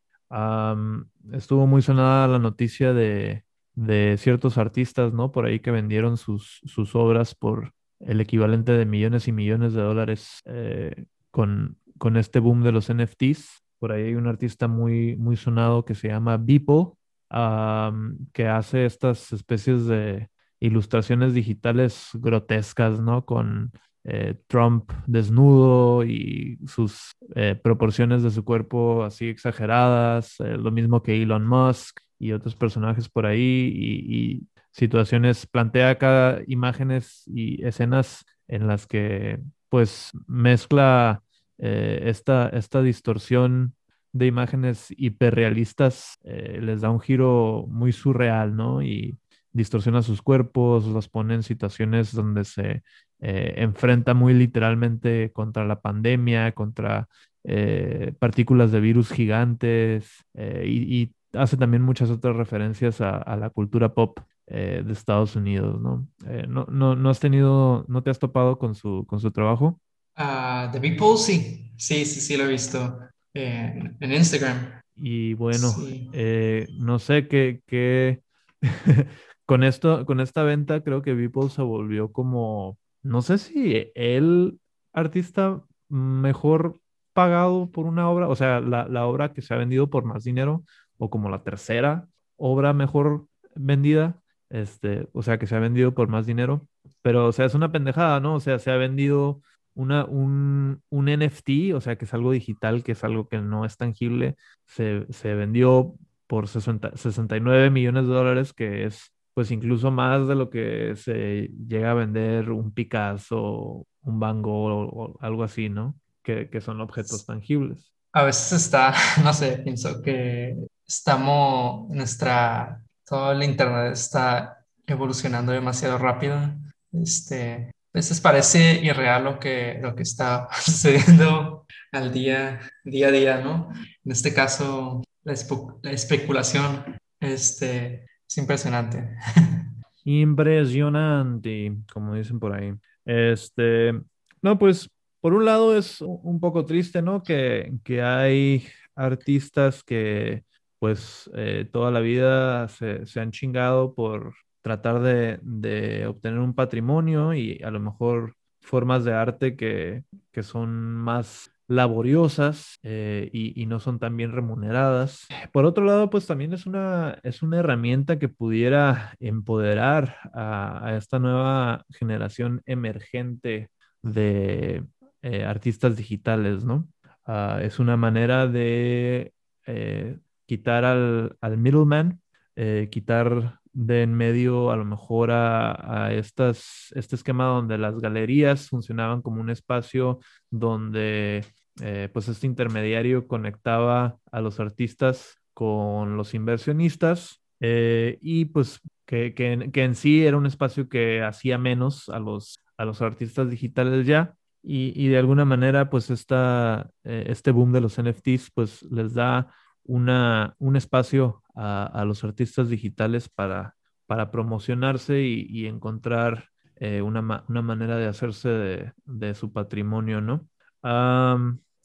estuvo muy sonada la noticia de, ciertos artistas, ¿no? Por ahí que vendieron sus, sus, obras por el equivalente de millones y millones de dólares eh, con, con, este boom de los NFTs. Por ahí hay un artista muy, muy sonado que se llama Beeple, que hace estas especies de ilustraciones digitales grotescas, ¿no? Con eh, Trump desnudo y sus eh, proporciones de su cuerpo así exageradas, lo mismo que Elon Musk y otros personajes por ahí y, situaciones, plantea acá imágenes y escenas en las que pues mezcla esta, esta distorsión de imágenes hiperrealistas, les da un giro muy surreal, ¿no? Y distorsiona sus cuerpos, los pone en situaciones donde se eh, enfrenta muy literalmente contra la pandemia, contra eh, partículas de virus gigantes eh, y, hace también muchas otras referencias a, la cultura pop de Estados Unidos, ¿no? ¿no? no, has tenido, no te has topado con su, con su trabajo? Uh, The People, sí, sí, sí, sí lo he visto en, Instagram. Y bueno, no sé qué, qué... con esto, con esta venta creo que Beeple se volvió como no sé si el artista mejor pagado por una obra, o sea, la, obra que se ha vendido por más dinero, o como la tercera obra mejor vendida, este, o sea, que se ha vendido por más dinero, pero, o sea, es una pendejada, ¿no? O sea, se ha vendido una, un, un NFT, o sea, que es algo digital, que es algo que no es tangible, se, se vendió por 60, 69 millones de dólares, que es pues incluso más de lo que se llega a vender un Picasso, un Van Gogh o, algo así, ¿no? Que, que, son objetos tangibles. A veces está, no sé, pienso que estamos, nuestra, todo el Internet está evolucionando demasiado rápido. Este, a veces parece irreal lo que, lo que está sucediendo al día, día a día, ¿no? En este caso, la, la especulación, este, es impresionante. Impresionante, como dicen por ahí. Este, no, pues por un lado es un poco triste, ¿no? Que, que hay artistas que pues eh, toda la vida se, se, han chingado por tratar de, de, obtener un patrimonio y a lo mejor formas de arte que, que son más laboriosas eh, y, no son tan bien remuneradas. Por otro lado, pues también es una, es una herramienta que pudiera empoderar a, esta nueva generación emergente de eh, artistas digitales, ¿no? Ah, es una manera de quitar al, al middleman, quitar de en medio a lo mejor a, a, estas, este esquema donde las galerías funcionaban como un espacio donde eh, pues este intermediario conectaba a los artistas con los inversionistas eh, y pues que, que, que, en sí era un espacio que hacía menos a los, a los artistas digitales ya y, y de alguna manera pues esta, eh, este boom de los NFTs pues les da una, un espacio a, a los artistas digitales para, para promocionarse y, y encontrar una, una, manera de hacerse de, de su patrimonio, ¿no?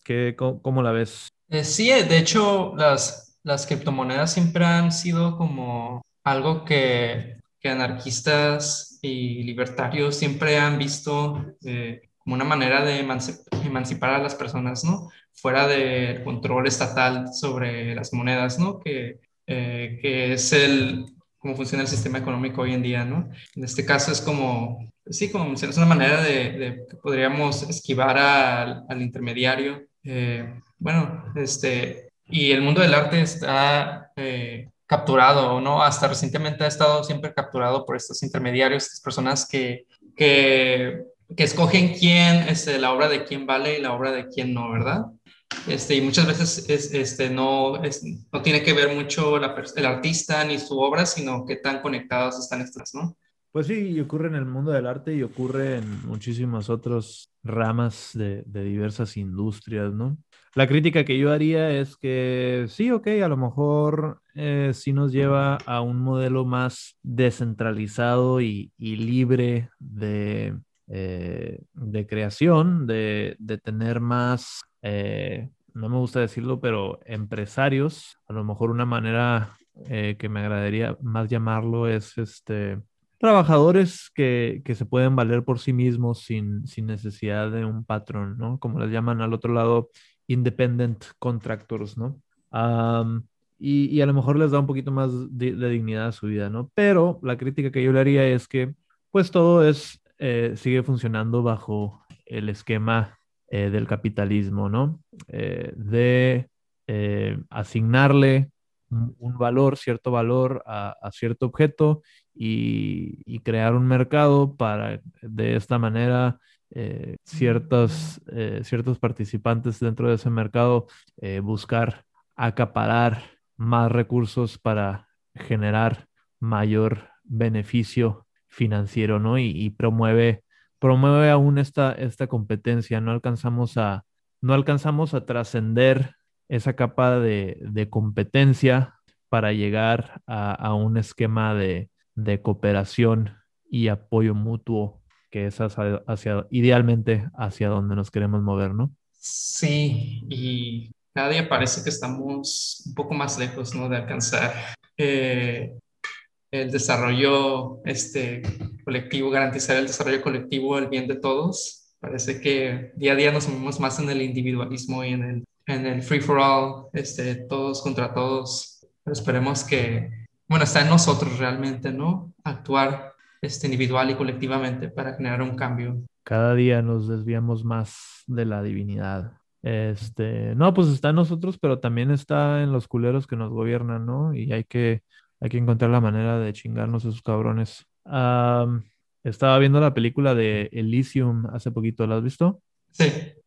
¿qué, cómo, la ves? Eh, sí, de hecho, las, las criptomonedas siempre han sido como algo que, que anarquistas y libertarios siempre han visto eh, como una manera de emancipar a las personas, ¿no? Fuera del control estatal sobre las monedas, ¿no? Que, eh, que es el, cómo funciona el sistema económico hoy en día, ¿no? En este caso es como sí, como mencionas, una manera de, de que podríamos esquivar al, al intermediario. Eh, bueno, este, y el mundo del arte está eh, capturado, ¿no? Hasta recientemente ha estado siempre capturado por estos intermediarios, estas personas que, que, que escogen quién, este, la obra de quién vale y la obra de quién no, ¿verdad? Este, y muchas veces es, este, no, es, no tiene que ver mucho el artista ni su obra, sino qué tan conectados están estas, ¿no? Pues sí, y ocurre en el mundo del arte y ocurre en muchísimas otras ramas de, de diversas industrias, ¿no? La crítica que yo haría es que sí, ok, a lo mejor eh, sí nos lleva a un modelo más descentralizado y, y libre de, eh, de creación, de, de tener más, eh, no me gusta decirlo, pero empresarios. A lo mejor una manera eh, que me agradaría más llamarlo es este trabajadores que, que, se pueden valer por sí mismos sin, sin necesidad de un patrón, ¿no? Como les llaman al otro lado, independent contractors, ¿no? Y, y, a lo mejor les da un poquito más de, de, dignidad a su vida, ¿no? Pero la crítica que yo le haría es que, pues todo es, eh, sigue funcionando bajo el esquema eh, del capitalismo, ¿no? Eh, de asignarle un, valor, cierto valor a, cierto objeto y, crear un mercado para de esta manera ciertos, ciertos participantes dentro de ese mercado buscar acaparar más recursos para generar mayor beneficio financiero, ¿no? Y, promueve, promueve aún esta, esta competencia, no alcanzamos a, no alcanzamos a trascender esa capa de, de, competencia para llegar a, a un esquema de, de cooperación y apoyo mutuo que es hacia, hacia, idealmente hacia donde nos queremos mover, ¿no? Sí, y cada día parece que estamos un poco más lejos, ¿no? De alcanzar eh, el desarrollo este, colectivo, garantizar el desarrollo colectivo, el bien de todos. Parece que día a día nos movemos más en el individualismo y en el, en el free for all, este, todos contra todos. Pero esperemos que, bueno, está en nosotros realmente, ¿no? Actuar este, individual y colectivamente para generar un cambio. Cada día nos desviamos más de la divinidad. Este, no, pues está en nosotros, pero también está en los culeros que nos gobiernan, ¿no? Y hay que, hay que encontrar la manera de chingarnos a esos cabrones. Um, estaba viendo la película de Elysium hace poquito, ¿la has visto? Sí.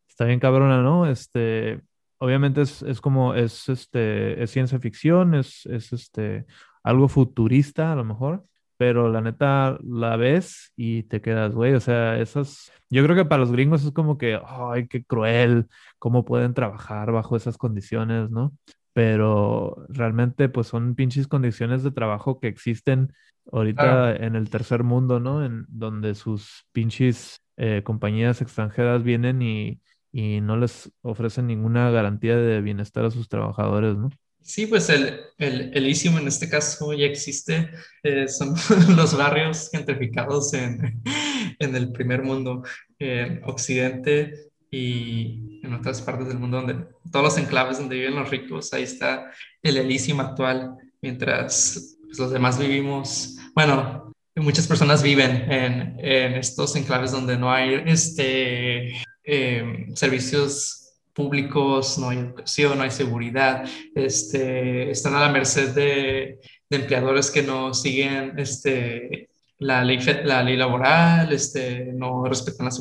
Está bien cabrona, ¿no? Este, obviamente es, es como, es, este, es ciencia ficción, es, es este, algo futurista a lo mejor, pero la neta la ves y te quedas, güey, o sea, esas, yo creo que para los gringos es como que, ay, qué cruel, cómo pueden trabajar bajo esas condiciones, ¿no? Pero realmente pues son pinches condiciones de trabajo que existen ahorita ah. en el tercer mundo, ¿no? En donde sus pinches eh, compañías extranjeras vienen y, y no les ofrecen ninguna garantía de bienestar a sus trabajadores, ¿no? Sí, pues el, el, el ISIM en este caso ya existe, eh, son los barrios gentrificados en, en el primer mundo, en Occidente y en otras partes del mundo, donde todos los enclaves donde viven los ricos, ahí está el Elysium actual, mientras pues, los demás vivimos, bueno, muchas personas viven en, en estos enclaves donde no hay este, eh, servicios públicos, no hay educación, no hay seguridad, este, están a la merced de, de empleadores que no siguen este, la, ley, la ley laboral, este, no respetan la,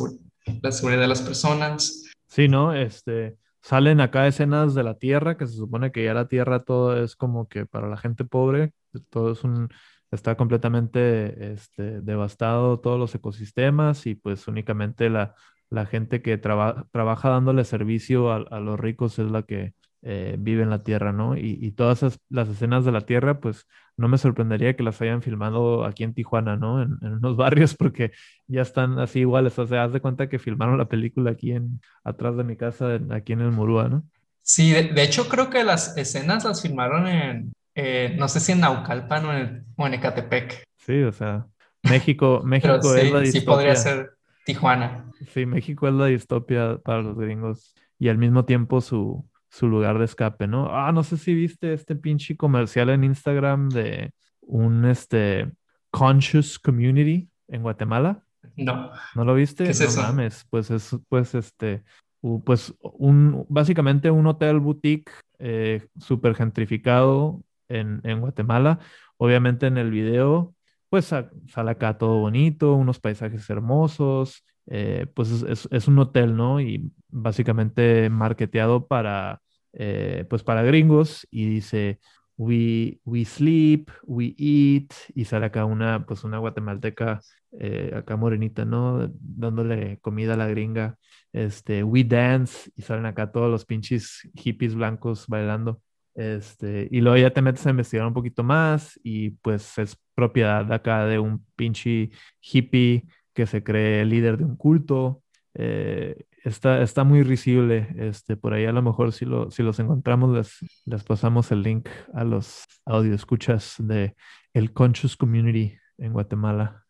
la seguridad de las personas. Sí, ¿no? Este, salen acá escenas de la tierra, que se supone que ya la tierra todo es como que para la gente pobre, todo es un, está completamente este, devastado todos los ecosistemas y pues únicamente la, la gente que traba, trabaja dándole servicio a, a, los ricos es la que eh, vive en la tierra, ¿no? Y, y, todas esas, las escenas de la tierra, pues no me sorprendería que las hayan filmado aquí en Tijuana, ¿no? En, en unos barrios, porque ya están así iguales. O sea, haz de cuenta que filmaron la película aquí en, atrás de mi casa, aquí en el Murúa, ¿no? Sí, de, de hecho creo que las escenas las filmaron en, eh, no sé si en Naucalpan o en, o en Ecatepec. Sí, o sea, México, México es la distopia. Sí, podría ser Tijuana. Sí, México es la distopia para los gringos y al mismo tiempo su, su lugar de escape, ¿no? Ah, no sé si viste este pinche comercial en Instagram de un este conscious community en Guatemala. No. ¿No lo viste? ¿Qué es no eso? mames, pues es pues este pues un básicamente un hotel boutique eh, súper gentrificado en, en Guatemala. Obviamente en el video pues sa- sale acá todo bonito, unos paisajes hermosos, eh, pues es, un hotel, ¿no? Y básicamente marketeado para eh, pues para gringos y dice We, we sleep, we eat, y sale acá una, pues una guatemalteca eh, acá morenita, ¿no? Dándole comida a la gringa. Este, we dance, y salen acá todos los pinches hippies blancos bailando. Este, y luego ya te metes a investigar un poquito más, y pues es propiedad acá de un pinche hippie que se cree líder de un culto. Eh, está, está muy risible. Este, por ahí a lo mejor si, lo, si los encontramos les, les pasamos el link a los audio escuchas de el Conscious Community en Guatemala.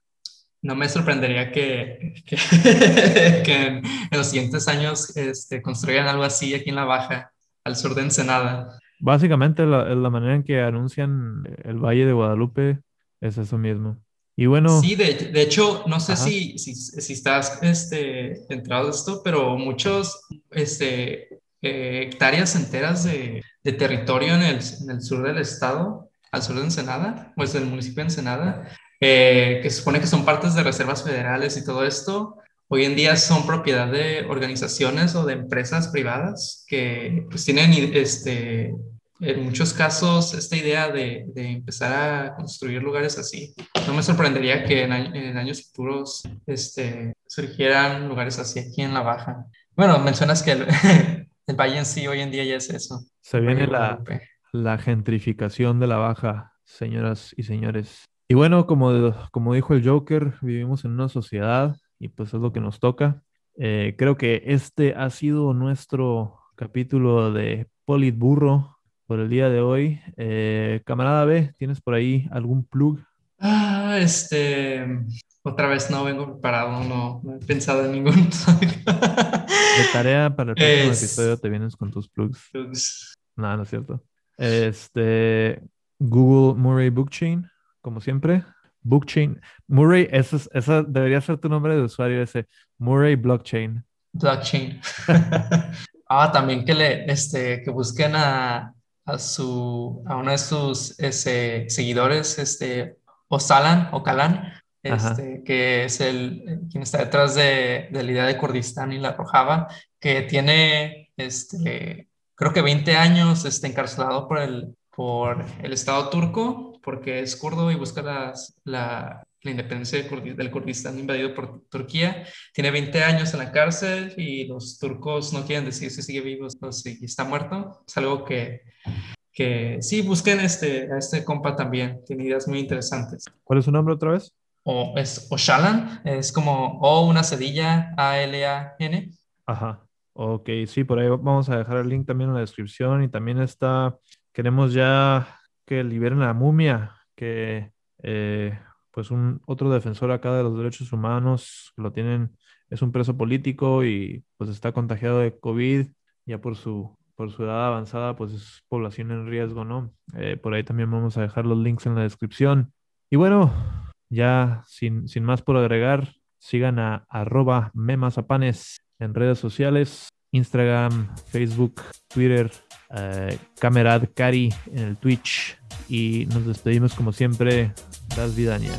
No me sorprendería que, que, que en, en los siguientes años este, construyan algo así aquí en la Baja, al sur de Ensenada. Básicamente la, la manera en que anuncian el Valle de Guadalupe es eso mismo. Y bueno, Sí, de, de hecho, no sé si, si, si estás este, entrado de esto, pero muchos este, eh, hectáreas enteras de, de territorio en el, en el sur del estado, al sur de Ensenada, pues del municipio de Ensenada, eh, que se supone que son partes de reservas federales y todo esto, hoy en día son propiedad de organizaciones o de empresas privadas que pues tienen este, en muchos casos esta idea de, de empezar a construir lugares así. No me sorprendería que en, en años futuros este, surgieran lugares así aquí en la Baja. Bueno, mencionas que el, el valle en sí hoy en día ya es eso. se viene la, la gentrificación de la baja, señoras y señores. Y bueno, como, como dijo el Joker, vivimos en una sociedad y pues es lo que nos toca. Eh, creo que este ha sido nuestro capítulo de Politburro por el día de hoy. Eh, camarada B, ¿tienes por ahí algún plug? Ah, este, otra vez no vengo preparado, no, no he pensado en ningún. De tarea para el próximo Es- episodio te vienes con tus plugs. Pues, No, no es cierto. Este, Google Murray Bookchain, como siempre. Bookchain. Murray, ese es- esa debería ser tu nombre de usuario, ese Murray Blockchain. Blockchain. ah, también que le, este, que busquen a, a su, a uno de sus ese, seguidores, este, Osalan, Ocalan, Ajá. este, que es el, quien está detrás de, de la idea de Kurdistán y la Rojava, que tiene, este, creo que 20 años, este, encarcelado por el, por el Estado turco, porque es kurdo y busca las, la, la independencia del Kurdistán invadido por Turquía tiene 20 años en la cárcel y los turcos no quieren decir si sigue vivo o si está muerto. Es algo que, que sí, busquen este, a este compa también. Tiene ideas muy interesantes. ¿Cuál es su nombre otra vez? O es Oshalan, es como O una cedilla, A-L-A-N. Ajá. Ok, sí, por ahí vamos a dejar el link también en la descripción y también está, queremos ya que liberen a la momia, que eh, pues un otro defensor acá de los derechos humanos lo tienen, es un preso político y pues está contagiado de COVID, ya por su, por su edad avanzada, pues es población en riesgo, ¿no? Eh, por ahí también vamos a dejar los links en la descripción. Y bueno, ya sin, sin más por agregar, sigan a arroba en redes sociales, Instagram, Facebook, Twitter, eh, Camerad Cari en el Twitch y nos despedimos como siempre. Das Vidania.